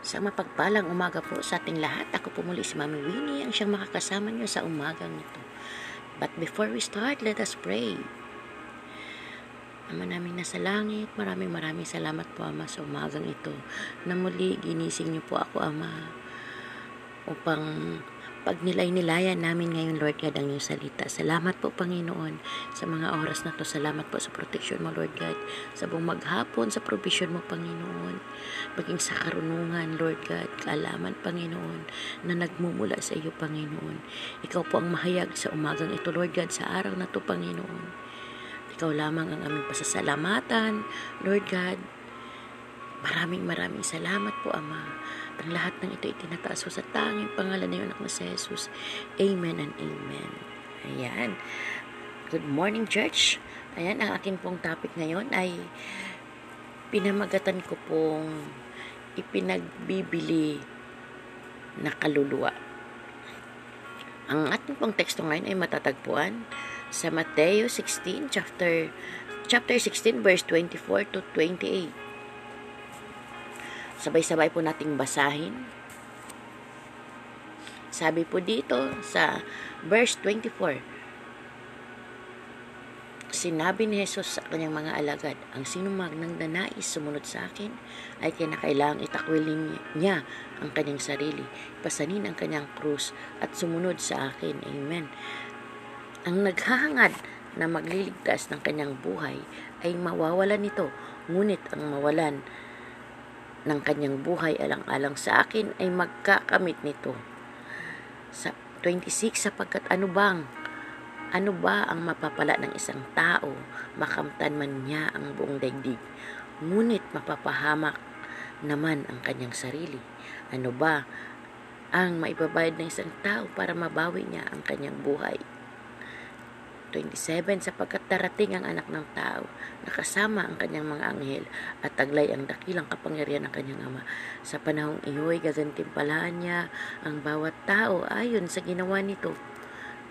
Sa mapagpalang umaga po sa ating lahat, ako po muli si Mami Winnie ang siyang makakasama niyo sa umagang ito. But before we start, let us pray. Ama namin nasa langit, maraming maraming salamat po Ama sa umagang ito na muli ginising niyo po ako Ama upang pag nilay-nilayan namin ngayon, Lord God, ang iyong salita. Salamat po, Panginoon, sa mga oras na to. Salamat po sa protection mo, Lord God. Sa buong maghapon, sa provision mo, Panginoon. Maging sa karunungan, Lord God, kaalaman, Panginoon, na nagmumula sa iyo, Panginoon. Ikaw po ang mahayag sa umagang ito, Lord God, sa araw na to, Panginoon. Ikaw lamang ang aming pasasalamatan, Lord God. Maraming maraming salamat po, Ama. Ang lahat ng ito itinataas ko sa tanging pangalan na anak na si Jesus. Amen and Amen. Ayan. Good morning, church. Ayan, ang aking pong topic ngayon ay pinamagatan ko pong ipinagbibili na kaluluwa. Ang ating pong teksto ngayon ay matatagpuan sa Mateo 16, chapter, chapter 16, verse 24 to 28. Sabay-sabay po nating basahin. Sabi po dito sa verse 24, Sinabi ni Jesus sa kanyang mga alagad, ang sinumag ng danais sumunod sa akin ay kinakailangang itakwilin niya ang kanyang sarili, pasanin ang kanyang krus at sumunod sa akin. Amen. Ang naghahangad na magliligtas ng kanyang buhay ay mawawalan nito, ngunit ang mawalan ng kanyang buhay alang-alang sa akin ay magkakamit nito. Sa 26 sapagkat ano bang ano ba ang mapapala ng isang tao? Makamtan man niya ang buong daigdig. Ngunit mapapahamak naman ang kanyang sarili. Ano ba ang maibabayad ng isang tao para mabawi niya ang kanyang buhay 27 sapagkat darating ang anak ng tao nakasama ang kanyang mga anghel at taglay ang dakilang kapangyarihan ng kanyang ama. Sa panahong iyo'y gagantimpalaan niya ang bawat tao ayon sa ginawa nito.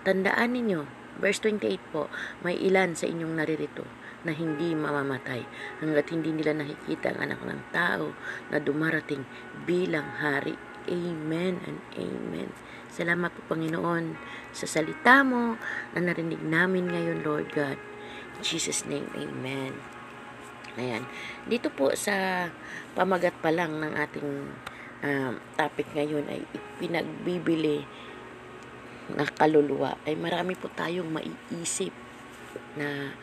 Tandaan ninyo verse 28 po may ilan sa inyong naririto na hindi mamamatay hanggat hindi nila nakikita ang anak ng tao na dumarating bilang hari. Amen and Amen. Salamat po Panginoon sa salita mo na narinig namin ngayon Lord God. In Jesus name, Amen. Ayan. Dito po sa pamagat pa lang ng ating uh, topic ngayon ay pinagbibili na kaluluwa ay marami po tayong maiisip na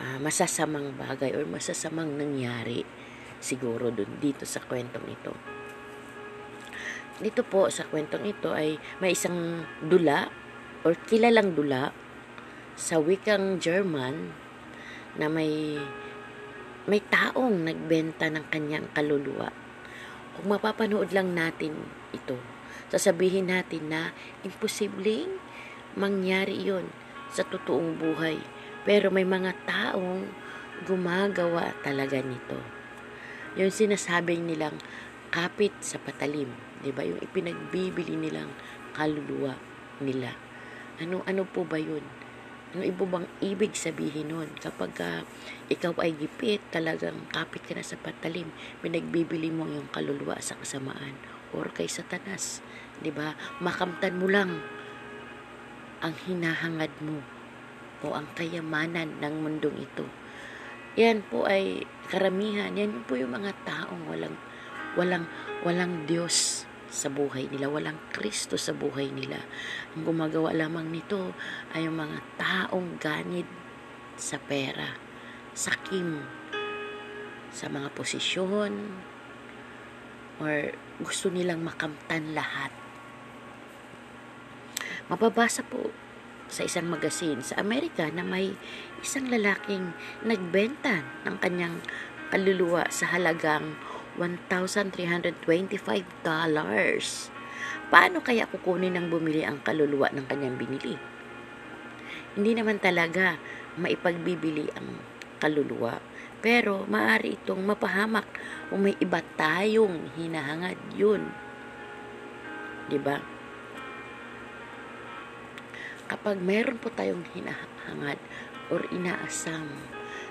uh, masasamang bagay or masasamang nangyari siguro dun dito sa kwentong ito dito po sa kwentong ito ay may isang dula or kilalang dula sa wikang German na may may taong nagbenta ng kanyang kaluluwa. Kung mapapanood lang natin ito, sasabihin natin na imposibleng mangyari yon sa totoong buhay. Pero may mga taong gumagawa talaga nito. Yung sinasabi nilang kapit sa patalim 'di ba? Yung ipinagbibili nilang kaluluwa nila. Ano ano po ba 'yun? Ano ibo bang ibig sabihin nun? Kapag uh, ikaw ay gipit, talagang kapit ka na sa patalim, pinagbibili mo yung kaluluwa sa kasamaan or kay satanas. ba diba? Makamtan mo lang ang hinahangad mo o ang kayamanan ng mundong ito. Yan po ay karamihan. Yan po yung mga taong walang walang walang Diyos sa buhay nila. Walang Kristo sa buhay nila. Ang gumagawa lamang nito ay yung mga taong ganid sa pera, sa kim, sa mga posisyon, or gusto nilang makamtan lahat. Mababasa po sa isang magasin sa Amerika na may isang lalaking nagbenta ng kanyang kaluluwa sa halagang $1,325. Paano kaya kukunin ng bumili ang kaluluwa ng kanyang binili? Hindi naman talaga maipagbibili ang kaluluwa. Pero maaari itong mapahamak kung may iba tayong hinahangad yun. ba? Diba? Kapag meron po tayong hinahangad or inaasam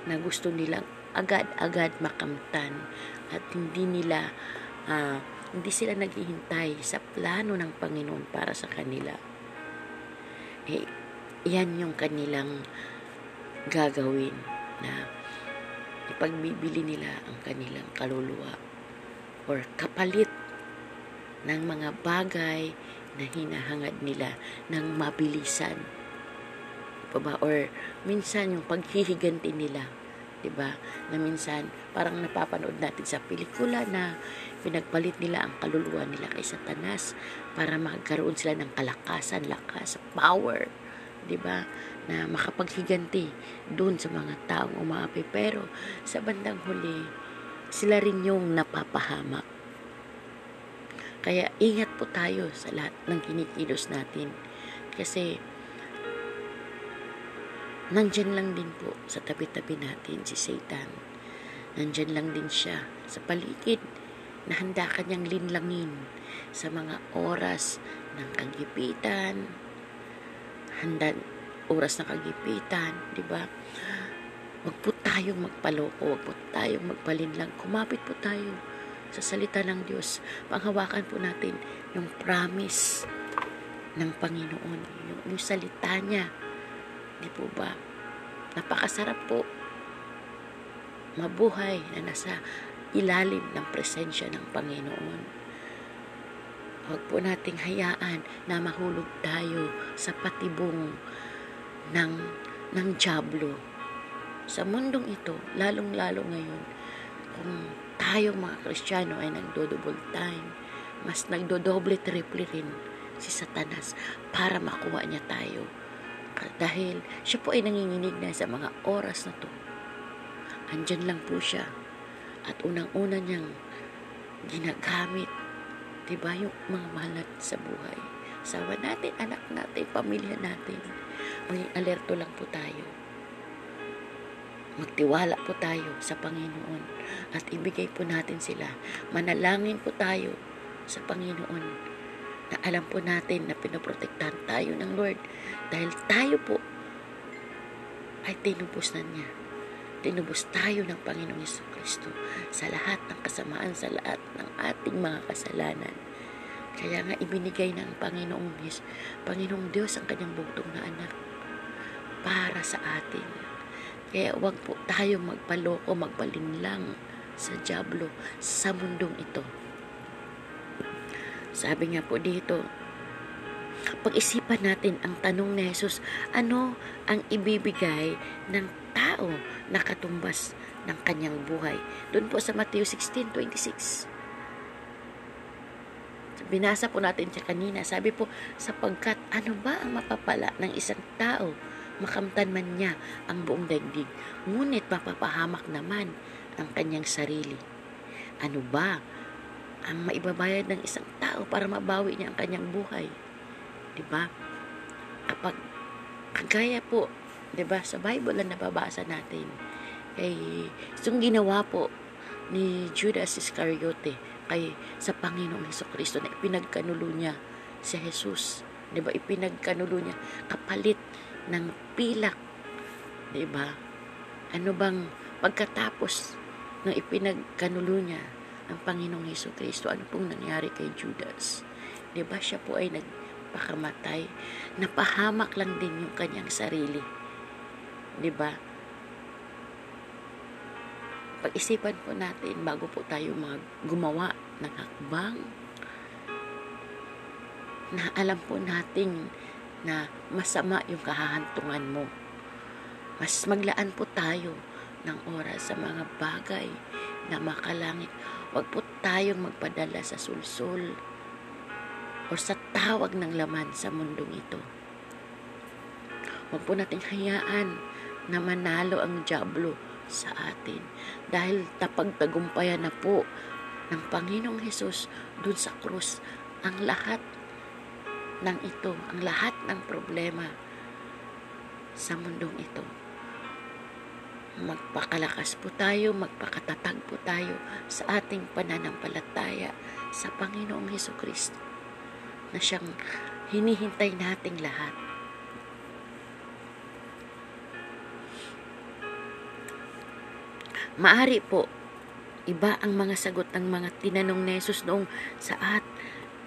na gusto nilang agad-agad makamtan at hindi nila uh, Hindi sila naghihintay sa plano ng Panginoon para sa kanila. Eh, yan yung kanilang gagawin na ipagbibili nila ang kanilang kaluluwa or kapalit ng mga bagay na hinahangad nila ng mabilisan. Diba ba? Or minsan yung paghihiganti nila 'di ba? Na minsan parang napapanood natin sa pelikula na pinagpalit nila ang kaluluwa nila kay Satanas para magkaroon sila ng kalakasan, lakas, power, 'di ba? Na makapaghiganti doon sa mga taong umaapi pero sa bandang huli sila rin yung napapahamak. Kaya ingat po tayo sa lahat ng kinikilos natin. Kasi nandyan lang din po sa tabi-tabi natin si Satan. Nandyan lang din siya sa paligid na handa kanyang linlangin sa mga oras ng kagipitan, handa oras ng kagipitan, di ba? Huwag po tayong magpaloko, huwag po tayong magpalinlang. Kumapit po tayo sa salita ng Diyos. Panghawakan po natin yung promise ng Panginoon, yung, yung salita niya Di po ba? Napakasarap po mabuhay na nasa ilalim ng presensya ng Panginoon. Huwag po nating hayaan na mahulog tayo sa patibong ng, ng Diablo. Sa mundong ito, lalong-lalo ngayon, kung tayong mga Kristiyano ay nagdo-double time, mas nagdo-doble triple rin si Satanas para makuha niya tayo dahil siya po ay nanginginig na sa mga oras na to. Andyan lang po siya. At unang-una niyang ginagamit, di ba, yung mga mahal sa buhay. Sawa natin, anak natin, pamilya natin. Maging alerto lang po tayo. Magtiwala po tayo sa Panginoon at ibigay po natin sila. Manalangin po tayo sa Panginoon na alam po natin na pinoprotektahan tayo ng Lord dahil tayo po ay tinubos na niya. Tinubos tayo ng Panginoong Yeso Kristo sa lahat ng kasamaan, sa lahat ng ating mga kasalanan. Kaya nga ibinigay ng Panginoong Diyos, Panginoong Diyos ang kanyang bugtong na anak para sa atin. Kaya wag po tayo magpaloko, magpalinlang sa Diablo sa mundong ito sabi nga po dito, pag-isipan natin ang tanong ni Jesus, ano ang ibibigay ng tao na katumbas ng kanyang buhay? Doon po sa Matthew 16:26. Binasa po natin siya kanina. Sabi po, sapagkat ano ba ang mapapala ng isang tao? Makamtan man niya ang buong daigdig, ngunit mapapahamak naman ang kanyang sarili. Ano ba ang maibabayad ng isang tao para mabawi niya ang kanyang buhay. 'Di ba? Kapag kagaya po, ba, sa Bible na nababasa natin, kay itong ginawa po ni Judas Iscariote kay sa Panginoong Heso Kristo na ipinagkanulo niya si Jesus. ba? Ipinagkanulo niya kapalit ng pilak. 'Di ba? Ano bang pagkatapos ng ipinagkanulo niya ang Panginoong Heso Kristo, ano pong nangyari kay Judas? Ba siya po ay nagpakamatay? Napahamak lang din yung kanyang sarili. Ba? Pag-isipan po natin bago po tayo mag gumawa ng hakbang na alam po natin na masama yung kahahantungan mo. Mas maglaan po tayo ng oras sa mga bagay na makalangit. Huwag po tayong magpadala sa sulsul o sa tawag ng laman sa mundong ito. Huwag po nating hayaan na manalo ang Diablo sa atin dahil tapagtagumpayan na po ng Panginoong Hesus dun sa krus ang lahat ng ito, ang lahat ng problema sa mundong ito magpakalakas po tayo, magpakatatag po tayo sa ating pananampalataya sa Panginoong Heso Kristo na siyang hinihintay nating lahat. Maari po Iba ang mga sagot ng mga tinanong ni Jesus noong sa at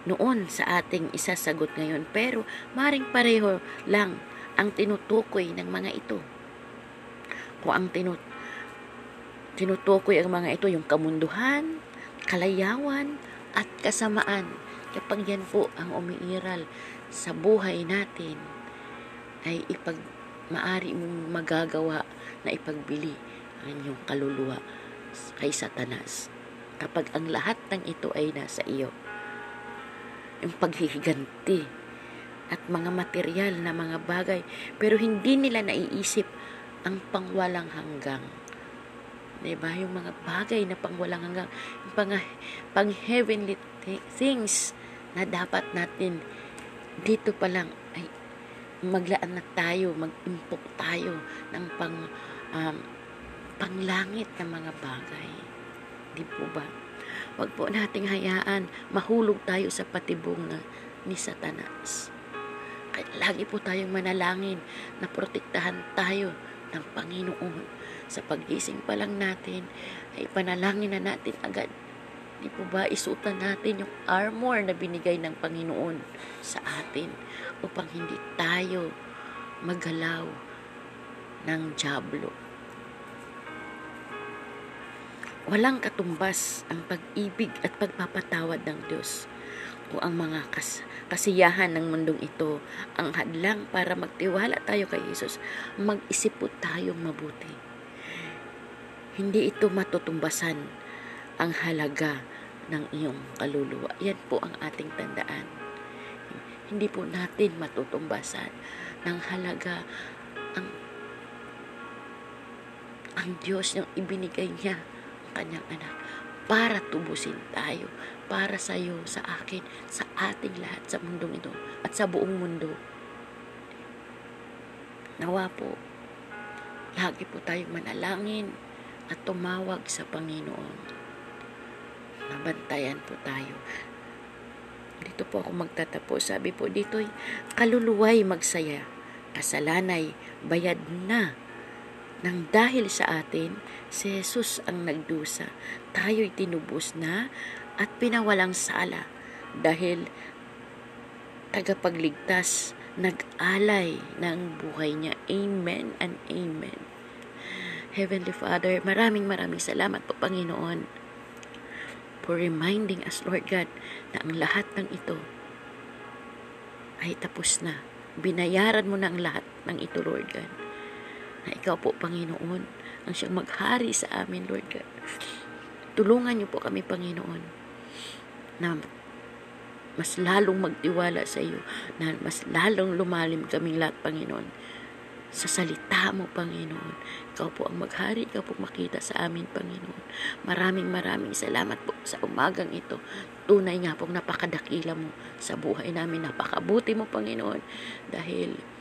noon sa ating isasagot ngayon. Pero maring pareho lang ang tinutukoy ng mga ito. Kung ang tinut tinutukoy ang mga ito, yung kamunduhan, kalayawan, at kasamaan. Kapag yan po ang umiiral sa buhay natin, ay ipag maari mong magagawa na ipagbili ang inyong kaluluwa kay Satanas. Kapag ang lahat ng ito ay nasa iyo. Yung paghihiganti at mga material na mga bagay pero hindi nila naiisip ang pangwalang hanggang. Diba? Yung mga bagay na pangwalang hanggang, yung pang, pang heavenly things na dapat natin dito pa lang ay maglaan na tayo, mag-impok tayo ng pang um, panglangit na mga bagay. Di po ba? Huwag po nating hayaan mahulog tayo sa patibong na ni Satanas. Kaya lagi po tayong manalangin na protektahan tayo ng Panginoon. Sa pagising pa lang natin, ay panalangin na natin agad. Di po ba isutan natin yung armor na binigay ng Panginoon sa atin upang hindi tayo magalaw ng Diablo. Walang katumbas ang pag-ibig at pagpapatawad ng Diyos o ang mga kas kasiyahan ng mundong ito ang hadlang para magtiwala tayo kay Jesus, mag-isip po tayong mabuti. Hindi ito matutumbasan ang halaga ng iyong kaluluwa. Yan po ang ating tandaan. Hindi po natin matutumbasan ng halaga ang ang Diyos yung ibinigay niya ang kanyang anak para tubusin tayo, para sa iyo, sa akin, sa ating lahat sa mundong ito at sa buong mundo. Nawa po, lagi po tayong manalangin at tumawag sa Panginoon. Nabantayan po tayo. Dito po ako magtatapos. Sabi po dito, kaluluway magsaya, kasalanay, bayad na nang dahil sa atin, si Jesus ang nagdusa. Tayo'y tinubos na at pinawalang sala dahil tagapagligtas nag-alay ng buhay niya. Amen and Amen. Heavenly Father, maraming maraming salamat po Panginoon for reminding us, Lord God, na ang lahat ng ito ay tapos na. Binayaran mo na ang lahat ng ito, Lord God na ikaw po, Panginoon, ang siyang maghari sa amin, Lord God. Tulungan niyo po kami, Panginoon, na mas lalong magtiwala sa iyo, na mas lalong lumalim kaming lahat, Panginoon, sa salita mo, Panginoon. Ikaw po ang maghari, ikaw po makita sa amin, Panginoon. Maraming maraming salamat po sa umagang ito. Tunay nga pong napakadakila mo sa buhay namin. Napakabuti mo, Panginoon. Dahil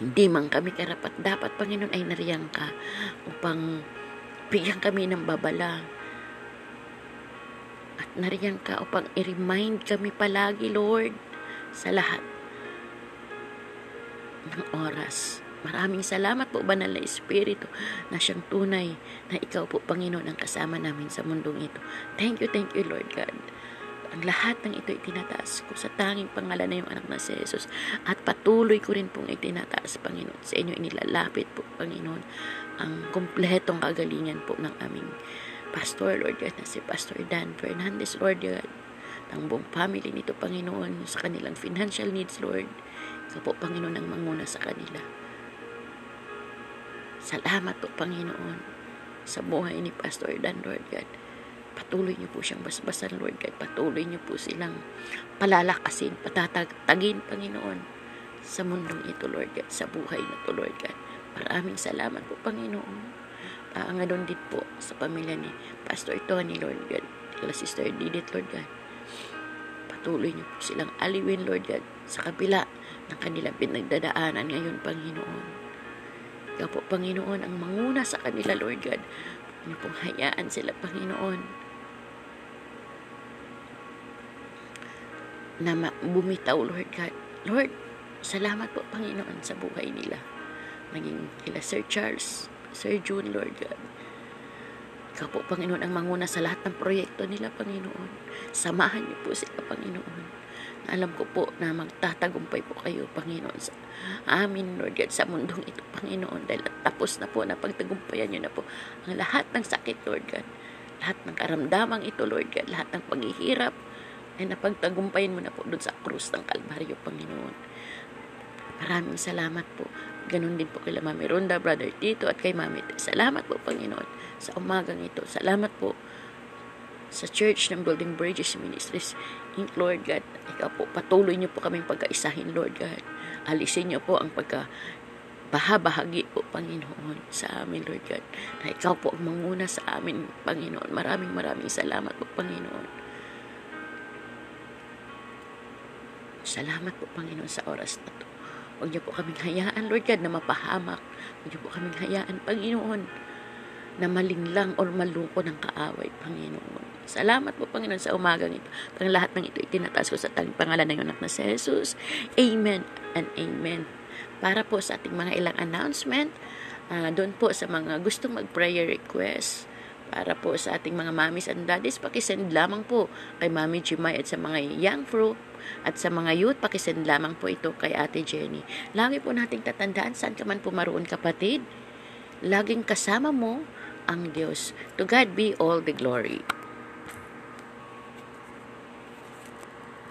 hindi man kami karapat dapat, Panginoon, ay nariyan ka upang bigyan kami ng babala. At nariyan ka upang i-remind kami palagi, Lord, sa lahat ng oras. Maraming salamat po, Banal na Espiritu, na siyang tunay na ikaw po, Panginoon, ang kasama namin sa mundong ito. Thank you, thank you, Lord God. Ang lahat ng ito itinataas ko sa tanging pangalan na yung anak na si Jesus. At patuloy ko rin pong itinataas, Panginoon. Sa inyo inilalapit po, Panginoon, ang kumpletong kagalingan po ng aming pastor, Lord God, na si Pastor Dan Fernandez, Lord God. Ang buong family nito, Panginoon, sa kanilang financial needs, Lord. Ikaw po, Panginoon, ang manguna sa kanila. Salamat po, Panginoon, sa buhay ni Pastor Dan, Lord God Patuloy niyo po siyang basbasan, Lord God. Patuloy niyo po silang palalakasin, patatagin, Panginoon, sa mundong ito, Lord God, sa buhay na to, Lord God. Maraming salamat po, Panginoon. Uh, nga din po sa pamilya ni Pastor Tony, Lord God. Kila Sister Didit, Lord God. Patuloy niyo po silang aliwin, Lord God, sa kabila ng kanilang pinagdadaanan ngayon, Panginoon. Ikaw po, Panginoon, ang manguna sa kanila, Lord God. Niyo pong hayaan sila, Panginoon, na bumitaw, Lord God. Lord, salamat po, Panginoon, sa buhay nila. Maging kila Sir Charles, Sir June, Lord God. Ikaw po, Panginoon, ang manguna sa lahat ng proyekto nila, Panginoon. Samahan niyo po sila, Panginoon. Alam ko po na magtatagumpay po kayo, Panginoon, sa amin, Lord God, sa mundong ito, Panginoon. Dahil tapos na po na pagtagumpayan niyo na po ang lahat ng sakit, Lord God. Lahat ng karamdamang ito, Lord God. Lahat ng paghihirap ay napagtagumpayan mo na po doon sa krus ng Kalbaryo, Panginoon. Maraming salamat po. Ganon din po kay Mami Ronda, Brother Tito, at kay Mami. Salamat po, Panginoon, sa umagang ito. Salamat po sa Church ng Building Bridges Ministries. Inc. Lord God, ikaw po, patuloy niyo po kaming pagkaisahin, Lord God. Alisin niyo po ang pagka bahabahagi po, Panginoon, sa amin, Lord God. Na ikaw po ang manguna sa amin, Panginoon. Maraming maraming salamat po, Panginoon. Salamat po, Panginoon, sa oras na to. Huwag niyo po kaming hayaan, Lord God, na mapahamak. Huwag niyo po kaming hayaan, Panginoon, na malinglang or malungko ng kaaway, Panginoon. Salamat po, Panginoon, sa umagang ito. Ang lahat ng ito itinataas ko sa tanging pangalan ng anak na si Jesus. Amen and Amen. Para po sa ating mga ilang announcement, uh, doon po sa mga gustong mag-prayer request, para po sa ating mga mamis and daddies, pakisend lamang po kay Mami Jimay at sa mga young fruit at sa mga youth, pakisend lamang po ito kay Ate Jenny. Lagi po nating tatandaan saan ka man pumaroon kapatid. Laging kasama mo ang Diyos. To God be all the glory.